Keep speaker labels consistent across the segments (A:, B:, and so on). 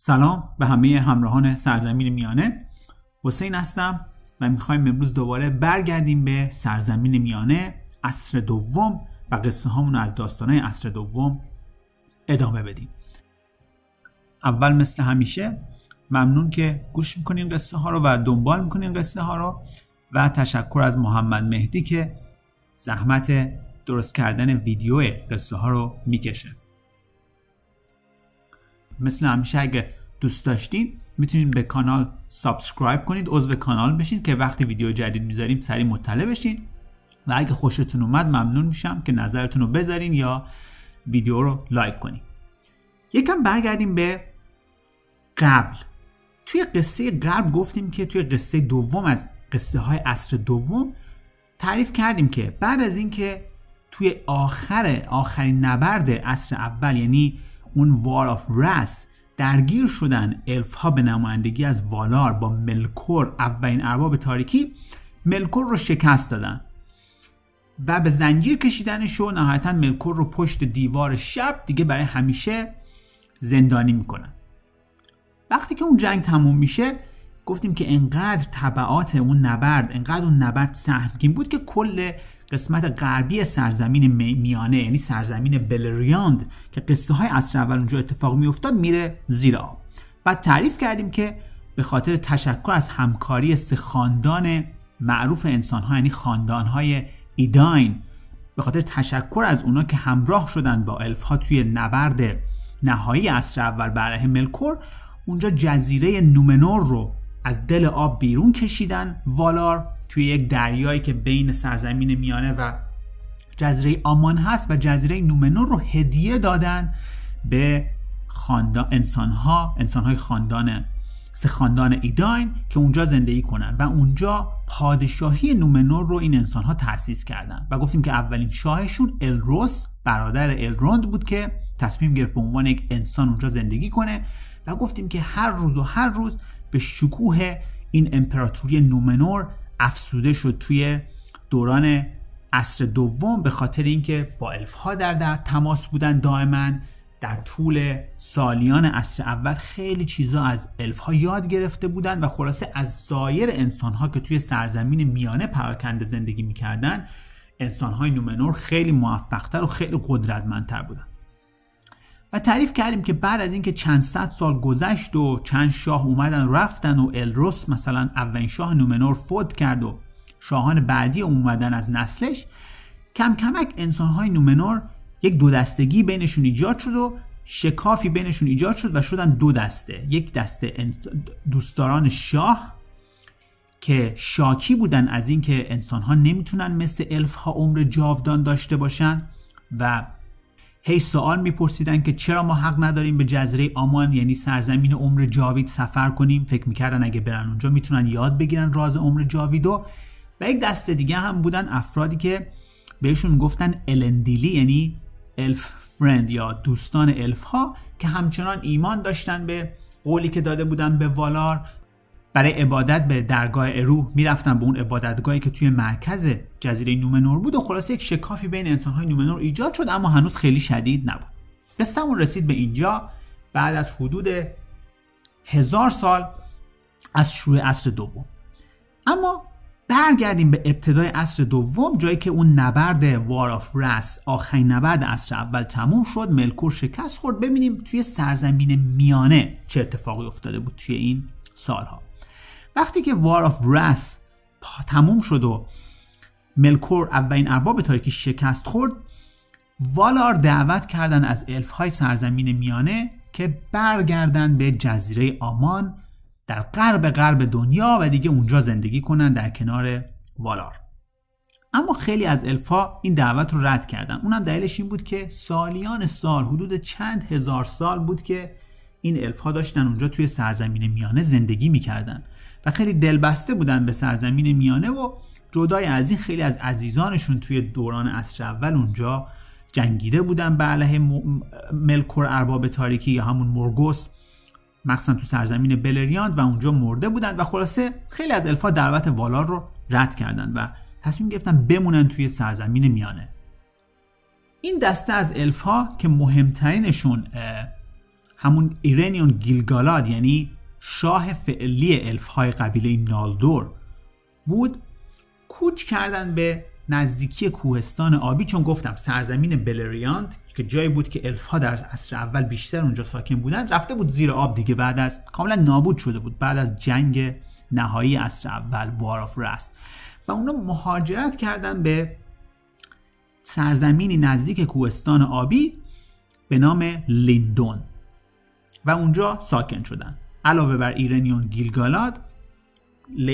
A: سلام به همه همراهان سرزمین میانه. حسین هستم و می‌خوایم امروز دوباره برگردیم به سرزمین میانه عصر دوم و قصه هامون از داستانه عصر دوم ادامه بدیم. اول مثل همیشه ممنون که گوش می‌کنین قصه ها رو و دنبال می‌کنین قصه ها رو و تشکر از محمد مهدی که زحمت درست کردن ویدیو قصه ها رو می‌کشه. مثل همیشه اگه دوست داشتید می‌تونید به کانال subscribe کنید عضو کانال بشین که وقتی ویدیو جدید می‌ذاریم سریع مطلع بشین. و اگه خوشتون اومد ممنون میشم که نظرتون رو بذارین یا ویدیو رو لایک کنید یکم برگردیم به قبل. توی قصه قبل گفتیم که توی قصه دوم از قصه های عصر دوم تعریف کردیم که بعد از اینکه توی آخر آخرین نبرد عصر اول یعنی اون وار آف رس درگیر شدن الف ها به نمایندگی از والار با ملکور اولین ارباب تاریکی ملکور رو شکست دادن. و به زنجیر کشیدنش و نهایتا ملکور رو پشت دیوار شب دیگه برای همیشه زندانی می‌کنن. وقتی که اون جنگ تموم میشه گفتیم که انقدر طبعات اون نبرد انقدر اون نبرد سهمگین بود که کل قسمت غربی سرزمین میانه یعنی سرزمین بلریاند که قصه های عصر اول اونجا اتفاق میافتاد میره زیر آب. بعد تعریف کردیم که به خاطر تشکر از همکاری سه خاندان معروف انسان ها یعنی خاندان های ایداین به خاطر تشکر از اونا که همراه شدن با الف ها توی نبرد نهایی عصر اول برای ملکور اونجا جزیره نومنور رو از دل آب بیرون کشیدن. والار توی یک دریایی که بین سرزمین میانه و جزیره آمان هست و جزیره نومنور رو هدیه دادن به خاندان انسانها انسانهای خاندان سه خاندان ایداین که اونجا زندگی کنن و اونجا پادشاهی نومنور رو این انسان ها تأسیس کردن. و گفتیم که اولین شاهشون الروس برادر الروند بود که تصمیم گرفت به عنوان یک انسان اونجا زندگی کنه و گفتیم که هر روز و هر روز به شکوه این امپراتوری نومنور افسوده شد توی دوران عصر دوم به خاطر اینکه با الف ها در, در تماس بودن دائما. در طول سالیان عصر اول خیلی چیزا از الف ها یاد گرفته بودن و خلاصه از سایر انسان ها که توی سرزمین میانه پراکنده زندگی می‌کردن انسان های نومنور خیلی موفقتر و خیلی قدرتمندتر بودن. و تعریف کردیم که بعد از اینکه چند صد سال گذشت و چند شاه اومدن رفتن و الروس مثلا اولین شاه نومنور فوت کرد و شاهان بعدی اومدن از نسلش کم کمک انسانهای نومنور یک دو دستگی بینشون ایجاد شد و شکافی بینشون ایجاد شد و شدن دو دسته. یک دسته دوستداران شاه که شاکی بودن از اینکه انسانها نمی‌تونن مثل الف ها عمر جاودان داشته باشن و هی سوال میپرسیدن که چرا ما حق نداریم به جزیره آمان یعنی سرزمین عمر جاوید سفر کنیم. فکر می‌کردن اگه برن اونجا می‌تونن یاد بگیرن راز عمر جاویدو. و یک دسته دیگه هم بودن افرادی که بهشون گفتن الندیلی یعنی الف فرند یا دوستان الف ها که همچنان ایمان داشتن به قولی که داده بودن به والار. برای عبادت به درگاه ارو می‌رفتن به اون عبادتگاهی که توی مرکز جزیره نومنور بود و خلاصه یک شکافی بین انسانهای نومنور ایجاد شد اما هنوز خیلی شدید نبود. قصهمون رسید به اینجا. بعد از حدود هزار سال از شروع عصر دوم. اما برگردیم به ابتدای عصر دوم جایی که اون نبرد War of Wrath آخرین نبرد عصر اول تموم شد. ملکور شکست خورد. ببینیم توی سرزمین میانه چه اتفاقی افتاده بود توی این سالها. وقتی که وار آف رس تموم شد و ملکور اولین ارباب تاریکی شکست خورد والار دعوت کردن از الف های سرزمین میانه که برگردن به جزیره آمان در غرب غرب دنیا و دیگه اونجا زندگی کنن در کنار والار. اما خیلی از الفا این دعوت رو رد کردن. اونم دلیلش این بود که سالیان سال حدود چند هزار سال بود که این الف ها داشتن اونجا توی سرزمین میانه زندگی می‌کردن و خیلی دلبسته بودن به سرزمین میانه و جدای از این خیلی از عزیزانشون توی دوران عصر اول اونجا جنگیده بودن به علیه ملکور ارباب تاریکی یا همون مورگوس مخصوصا تو سرزمین بلریاند و اونجا مرده بودن و خلاصه خیلی از الفا دعوت والار رو رد کردن و تصمیم گرفتن بمونن توی سرزمین میانه. این دسته از الفا که مهمترینشون همون ارینیون گیلگالاد یعنی شاه فعلی الف های قبیله نولدور بود کوچ کردن به نزدیکی کوهستان آبی. چون گفتم سرزمین بلریاند که جایی بود که الف ها در عصر اول بیشتر اونجا ساکن بودن رفته بود زیر آب دیگه. بعد از کاملا نابود شده بود. بعد از جنگ نهایی عصر اول War of Wrath و اونا مهاجرت کردن به سرزمینی نزدیک کوهستان آبی به نام لیندون. و اونجا ساکن شدن. علاوه بر ارینیون گیلگالاد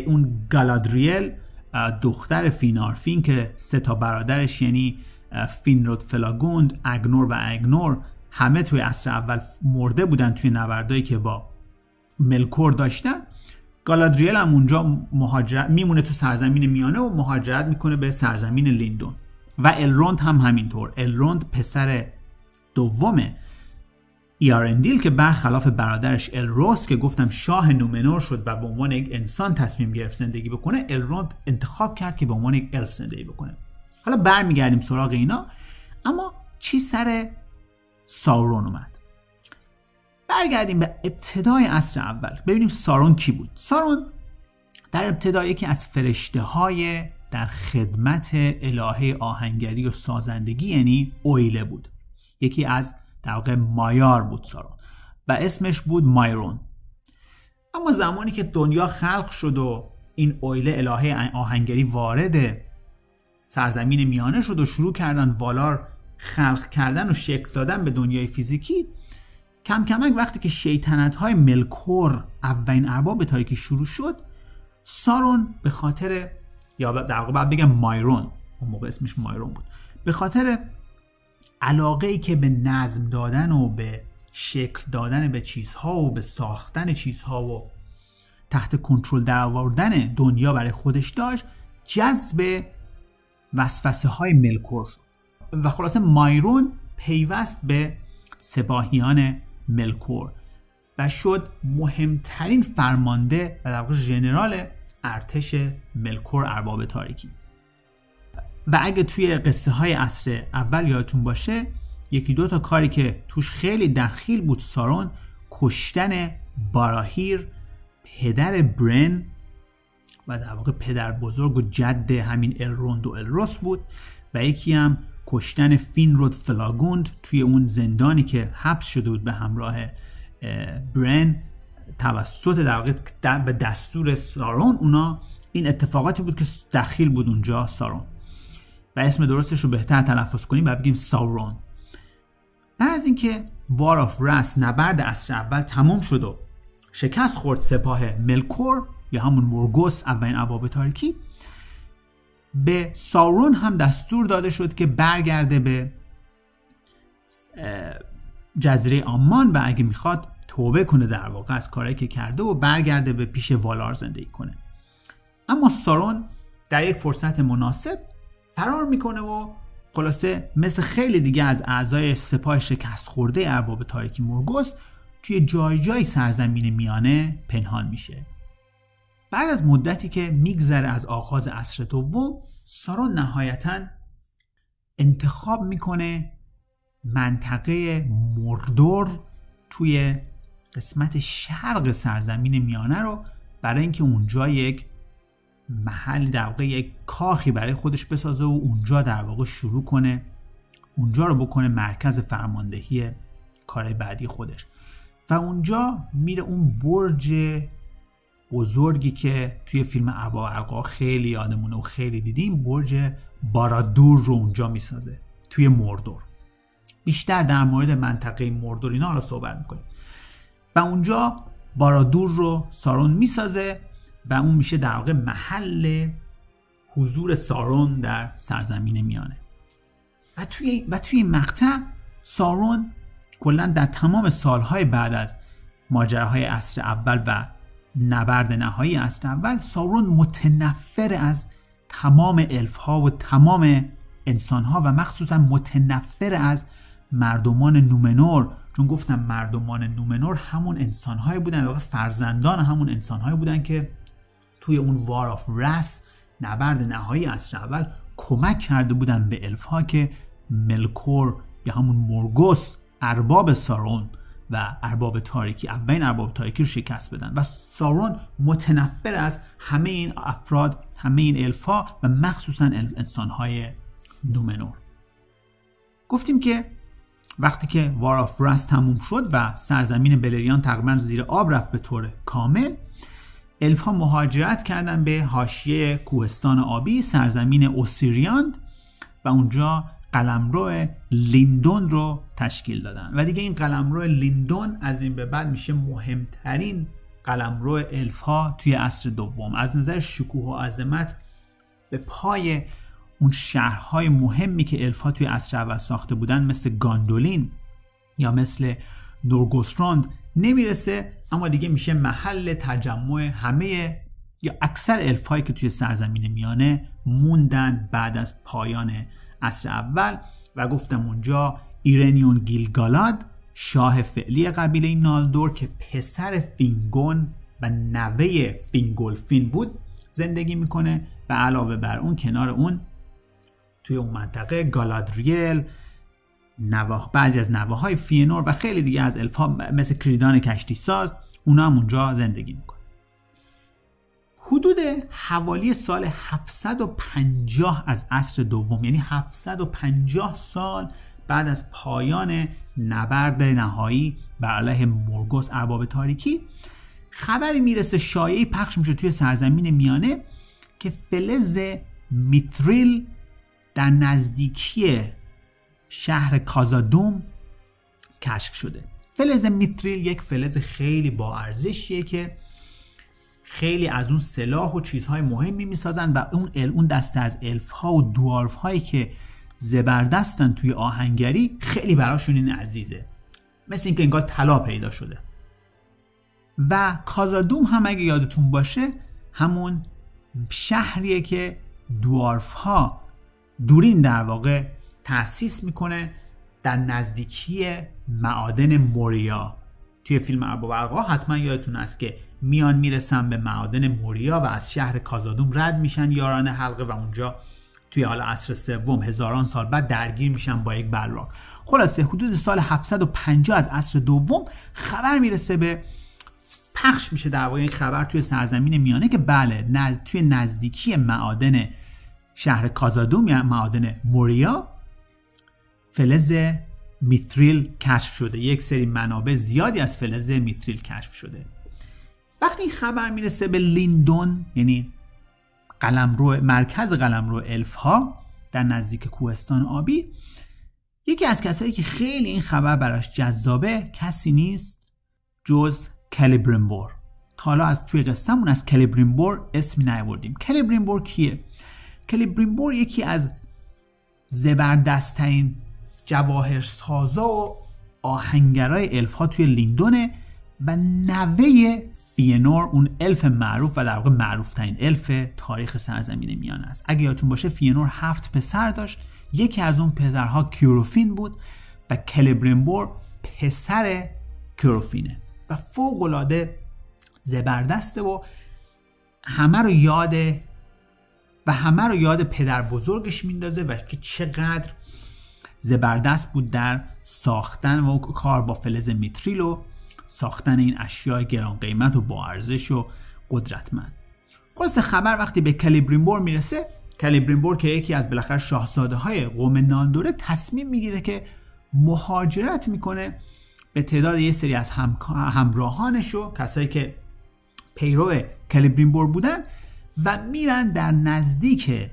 A: اون گالادریل دختر فینارفین که سه تا برادرش یعنی فینرود فلاگوند انگرود و اگنور همه توی عصر اول مرده بودن توی نبردایی که با ملکور داشتن. گالادریل هم اونجا مهاجرت میمونه تو سرزمین میانه و مهاجرت می‌کنه به سرزمین لیندون. و الروند هم همینطور. الروند پسر دوم ایارندیل که برخلاف برادرش الروس که گفتم شاه نومنور شد و به عنوان یک انسان تصمیم گرفت زندگی بکنه الروند انتخاب کرد که به عنوان یک الف زندگی بکنه. حالا برمیگردیم سراغ اینا. اما چی سر ساورون اومد؟ برگردیم به ابتدای عصر اول. ببینیم سارون کی بود. سارون در ابتدا یکی از فرشته های در خدمت الهه آهنگری و سازندگی یعنی اویله بود. یکی از در واقع مایار بود سارون و اسمش بود مایرون. اما زمانی که دنیا خلق شد و این اویله الهه آهنگری وارد سرزمین میانه شد و شروع کردن والار خلق کردن و شکل دادن به دنیای فیزیکی کم کمک وقتی که شیطنت های ملکور اولین ارباب تاریکی شروع شد سارون به خاطر یا در واقع بگم مایرون اون موقع اسمش مایرون بود به خاطر علاقه ای که به نظم دادن و به شکل دادن به چیزها و به ساختن چیزها و تحت کنترل در آوردن دنیا برای خودش داشت جذب وسوسه های ملکور شد. و خلاصه مایرون پیوست به سپاهیان ملکور و شد مهمترین فرمانده و در واقع ژنرال ارتش ملکور ارباب تاریکی. و اگه توی قصه های عصر اول یادتون باشه یکی دو تا کاری که توش خیلی دخیل بود سارون کشتن باراهیر پدر برن و در واقع پدر بزرگ و جد همین الروند و الروس بود و یکی هم کشتن فینرود فلاگوند توی اون زندانی که حبس شده بود به همراه برن. توسط در واقع به دستور سارون اونا این اتفاقاتی بود که دخیل بود اونجا سارون. و اسم درستش رو بهتر تلفظ کنیم و بگیم ساورون بعد از اینکه وار آف رس نبرد اصر اول تموم شد و شکست خورد سپاه ملکور یا همون مورگوس اولین اباب تاریکی به ساورون هم دستور داده شد که برگرده به جزیره آمان و اگه می‌خواد توبه کنه در واقع از کاری که کرده و برگرده به پیش والار زندگی کنه. اما سارون در یک فرصت مناسب فرار می‌کنه و خلاصه مثل خیلی دیگه از اعضای سپاه شکست خورده ارباب تاریکی مورگوس توی جای جای سرزمین میانه پنهان میشه. بعد از مدتی که میگذره از آغاز عصر دوم سارون نهایتا انتخاب می‌کنه منطقه مردور توی قسمت شرق سرزمین میانه رو برای اینکه اونجا یک محل در واقع یک کاخی برای خودش بسازه و اونجا در واقع شروع کنه اونجا رو بکنه مرکز فرماندهی کار بعدی خودش. و اونجا میره اون برج بزرگی که توی فیلم ارباب القا خیلی یادمونه و خیلی دیدیم برج بارادور رو اونجا می‌سازه توی مردور. بیشتر در مورد منطقه مردور اینا حالا صحبت می‌کنیم. و اونجا بارادور رو سارون می‌سازه و اون میشه در واقع محل حضور سارون در سرزمین میانه. و توی و توی مقطع سارون کلا در تمام سالهای بعد از ماجراهای عصر اول و نبرد نهایی عصر اول سارون متنفر از تمام الف ها و تمام انسان ها و مخصوصا متنفر از مردمان نومنور چون گفتم مردمان نومنور همون انسانهایی بودن و فرزندان همون انسانهایی بودن که توی اون War of Wrath نبرد نهایی عصر اول کمک کرده بودن به الف ها که ملکور یا همون مورگوث ارباب سارون و ارباب تاریکی اولین ارباب تاریکی رو شکست بدن. و سارون متنفر از همه این افراد همه این الفا و مخصوصا انسانهای نومنور. گفتیم که وقتی که War of تموم شد و سرزمین بلریاند تقریبا زیر آب رفت به طور کامل الفا مهاجرت کردن به حاشیه کوهستان آبی سرزمین اوسیریاند و اونجا قلمرو لیندون رو تشکیل دادن. و دیگه این قلمرو لیندون از این به بعد میشه مهمترین قلمرو الفا توی عصر دوم. از نظر شکوه و عظمت به پای اون شهرهای مهمی که الفا توی عصر اول ساخته بودن مثل گاندولین یا مثل نارگوتراند نمی‌رسه اما دیگه میشه محل تجمع همه یا اکثر الفایی که توی سرزمین میانه موندن بعد از پایان عصر اول. و گفتم اونجا ایرنیون گیلگالاد شاه فعلی قبیله نولدور که پسر فینگون و نوه فینگولفین بود زندگی می‌کنه. و علاوه بر اون کنار اون توی اون منطقه گالادریل نوه بعضی از نوه های فینور و خیلی دیگه از الفا مثل کریدان کشتی ساز اونا هم اونجا زندگی می‌کنه حدود حوالی سال 750 از عصر دوم یعنی 750 سال بعد از پایان نبرد نهایی بر علیه مورگوس ارباب تاریکی خبری می‌رسه شایعی پخش میشه توی سرزمین میانه که فلز میتریل در نزدیکی شهر کازادوم کشف شده. فلز میتریل یک فلز خیلی با ارزشیه که خیلی از اون سلاح و چیزهای مهمی می‌سازن و اون اون دسته از الف ها و دوارف هایی که زبردستن توی آهنگری خیلی براشون این عزیزه. مثل اینکه انگار طلا پیدا شده. و کازادوم هم اگه یادتون باشه همون شهریه که دوارف ها دورین در واقع تأسیس می‌کنه در نزدیکی معادن موریا. توی فیلم ارباب حتما یادتون است که میان می‌رسن به معادن موریا و از شهر کازادوم رد میشن یاران حلقه و اونجا توی حال عصر سوم هزاران سال بعد درگیر میشن با یک بلراک. خلاصه حدود سال 750 از عصر دوم خبر می‌رسه به پخش میشه در واقع این خبر توی سرزمین میانه که بله نز... توی نزدیکی معادن شهر کازادوم یا معادن موریا فلز میتریل کشف شده. یک سری منابع زیادی از فلز میتریل کشف شده. وقتی این خبر می‌رسه به لیندون یعنی قلمرو مرکز قلمرو الف ها در نزدیک کوهستان آبی یکی از کسایی که خیلی این خبر براش جذابه کسی نیست جز کلیبرینبور. تا حالا از توی قصهمون از کلیبرینبور اسمی نیاوردیم. کلیبرینبور کیه؟ کلیبرینبور یکی از زبردستترین جواهر سازا و آهنگرای الف ها توی لیندونه و نوه فینور اون الف معروف و در واقع معروف ترین الف تاریخ سرزمین میانه است. اگه یادتون باشه فینور هفت پسر داشت. یکی از اون پسرها کیوروفین بود و کلبریمبور پسر کیوروفینه و فوق العاده زبردسته و همه رو یاد و همه رو یاد پدر بزرگش میندازه و که چقدر زبردست بود در ساختن و کار با فلز میتریل و ساختن این اشیاء گران قیمت و با ارزش و قدرتمند. خلاص خبر وقتی به کلیبرینبور می‌رسه کلیبرینبور که یکی از بالاخره شاهزاده های قوم ناندوره تصمیم می‌گیره که مهاجرت می‌کنه به تعداد یه سری از هم... همراهانش و کسایی که پیرو کلیبرینبور بودن و میرن در نزدیک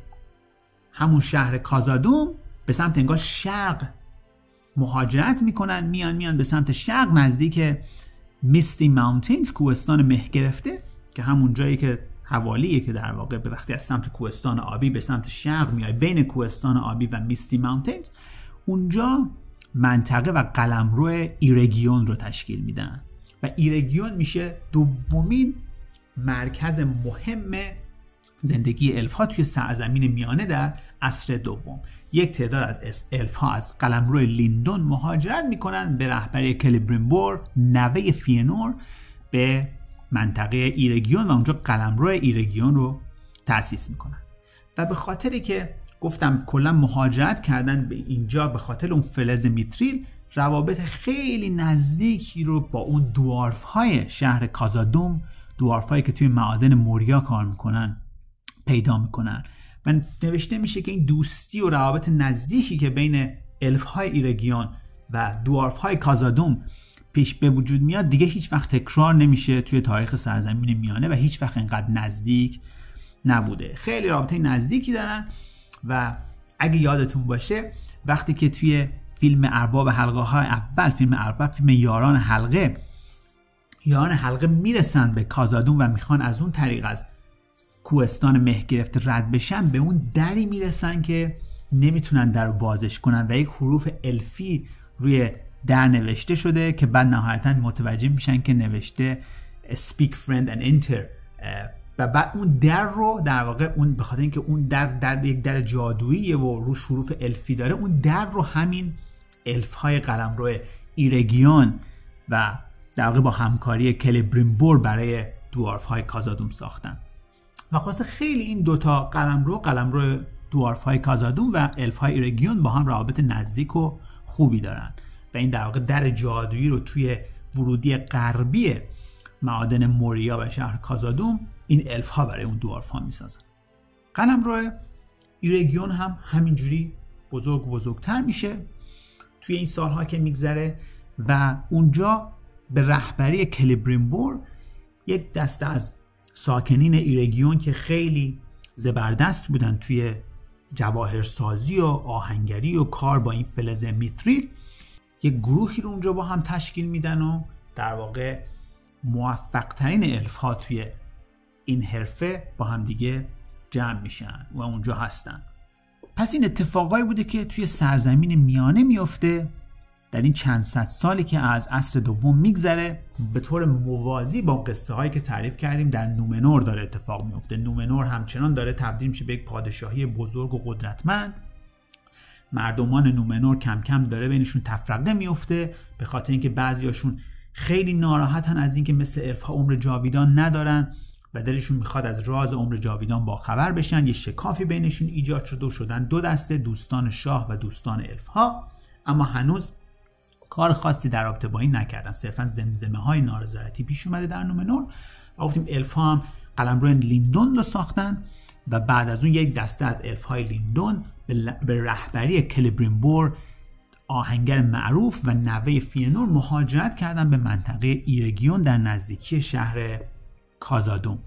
A: همون شهر کازادوم به سمت انگار شرق مهاجرت می‌کنن میان میان به سمت شرق نزدیک میستی ماونتینز کوهستان مه گرفته که همون جایی که حوالیه که در واقع به وقتی از سمت کوهستان آبی به سمت شرق میای بین کوهستان آبی و میستی ماونتینز اونجا منطقه و قلمرو ایرگیون رو تشکیل میدن. و ایرگیون میشه دومین مرکز مهم زندگی الف ها توی سرزمین میانه در عصر دوم. یک تعداد از الف از قلمرو لیندون مهاجرت می‌کنن به رهبری کلبریمبور نوه فینور به منطقه ایرگیون و اونجا قلمرو ایرگیون رو تأسیس می‌کنن. و به خاطری که گفتم کلا مهاجرت کردن به اینجا به خاطر اون فلز میتریل روابط خیلی نزدیکی رو با اون dwarf های شهر کازادوم dwarf هایی که توی معادن موریا کار می‌کنن پیدا می‌کنن. و نوشته میشه که این دوستی و روابط نزدیکی که بین الف های ایرگیان و دوارف های کازادوم پیش به وجود میاد دیگه هیچ وقت تکرار نمیشه توی تاریخ سرزمین میانه و هیچ وقت اینقدر نزدیک نبوده. خیلی رابطه نزدیکی دارن و اگه یادتون باشه وقتی که توی فیلم ارباب حلقه های اول فیلم ارباب فیلم یاران حلقه یاران حلقه می‌رسن به کازادون و می‌خوان از اون طریق از کوهستان مه گرفته رد بشن به اون دری می‌رسن که نمی‌تونن در رو بازش کنن و یک حروف الفی روی در نوشته شده که بعد نهایتا متوجه میشن که نوشته speak friend and enter و بعد اون در رو در واقع اون به خاطر اینکه اون در در یک در جادویی و روش حروف الفی داره اون در رو همین الف های قلم روی ایرگیان و در واقع با همکاری کلبریمبور برای دوارف های کازادوم ساختن. و خلاصه خیلی این دوتا قلم رو قلم رو دوارف های کازادوم و الف های ایرگیون با هم روابط نزدیک و خوبی دارن. و این در واقع در جادویی رو توی ورودی غربی معادن موریا و شهر کازادوم این الف ها برای اون دوارف ها می‌سازن. قلم رو ایرگیون هم همینجوری بزرگ بزرگتر میشه توی این سالها که میگذره و اونجا به رهبری کلیبریمبور یک دسته از ساکنین ایرگیون که خیلی زبردست بودن توی جواهرسازی و آهنگری و کار با این فلز میتریل یک گروهی رو اونجا با هم تشکیل میدن و در واقع موفق ترین الف ها توی این حرفه با هم دیگه جمع میشن و اونجا هستن. پس این اتفاقایی بوده که توی سرزمین میانه میفته در این چند صد سالی که از عصر دوم میگذره به طور موازی با قصه هایی که تعریف کردیم در نومنور داره اتفاق میفته نومنور همچنان داره تبدیل میشه به یک پادشاهی بزرگ و قدرتمند. مردمان نومنور کم کم داره بینشون تفرقه میفته به خاطر اینکه بعضیاشون خیلی ناراحتن از اینکه مثل الفا عمر جاویدان ندارن و دلشون می‌خواد از راز عمر جاویدان با خبر بشن. یه شکافی بینشون ایجاد شده و شدن دو دسته دوستان شاه و دوستان الفها اما هنوز کار خاصی در رابطه با این نکردن. صرفا زمزمه های نارضایتی پیش اومده در نومنور و گفتیم الفا هم قلمرو لیندون رو ساختن و بعد از اون یک دسته از الف های لیندون به رهبری کلیبریمبور آهنگر معروف و نوه فینور مهاجرت کردن به منطقه ایرگیون در نزدیکی شهر کازادوم.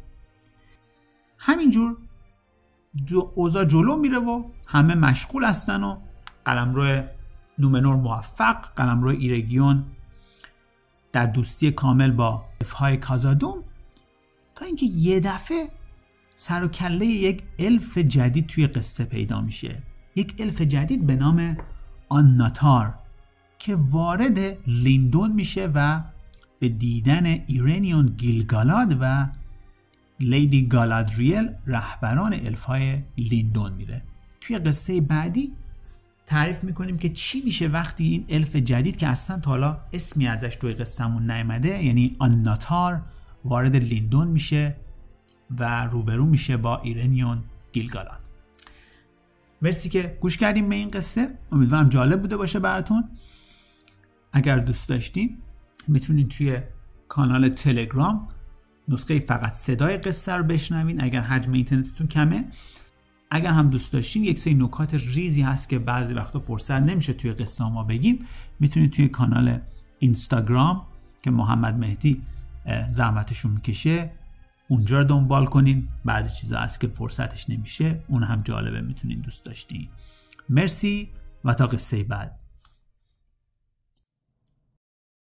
A: همینجور اوزا جلو میره و همه مشغول هستن و قلمرو نومنور موفق قلمرو ایرگیون در دوستی کامل با الفهای کازادوم تا اینکه یه دفعه سر و کله یک الف جدید توی قصه پیدا میشه. یک الف جدید به نام آناتار که وارد لیندون میشه و به دیدن ایرنیون گیلگالاد و lady گالادریل رهبران الفای لیندون میره. توی قصه بعدی تعریف می‌کنیم که چی میشه وقتی این الف جدید که اصلا تا حالا اسمی ازش توی قصهمون نیامده یعنی آناتار وارد لیندون میشه و روبرو میشه با ایرنیون گیلگالاد. مرسی که گوش کردیم به این قصه. امیدوارم جالب بوده باشه براتون. اگر دوست داشتین می‌تونید توی کانال تلگرام نسخه فقط صدای قصه رو بشنوین. اگر حجم اینترنتتون کمه اگر هم دوست داشتین یک سری نکات ریزی هست که بعضی وقتا فرصت نمیشه توی قصه ما بگیم. می‌تونید توی کانال اینستاگرام که محمد مهدی زحمتشون می‌کشه اونجا رو دنبال کنین. بعضی چیزا هست که فرصتش نمیشه اون هم جالبه می‌تونین دوست داشتین. مرسی و تا قصه بعد.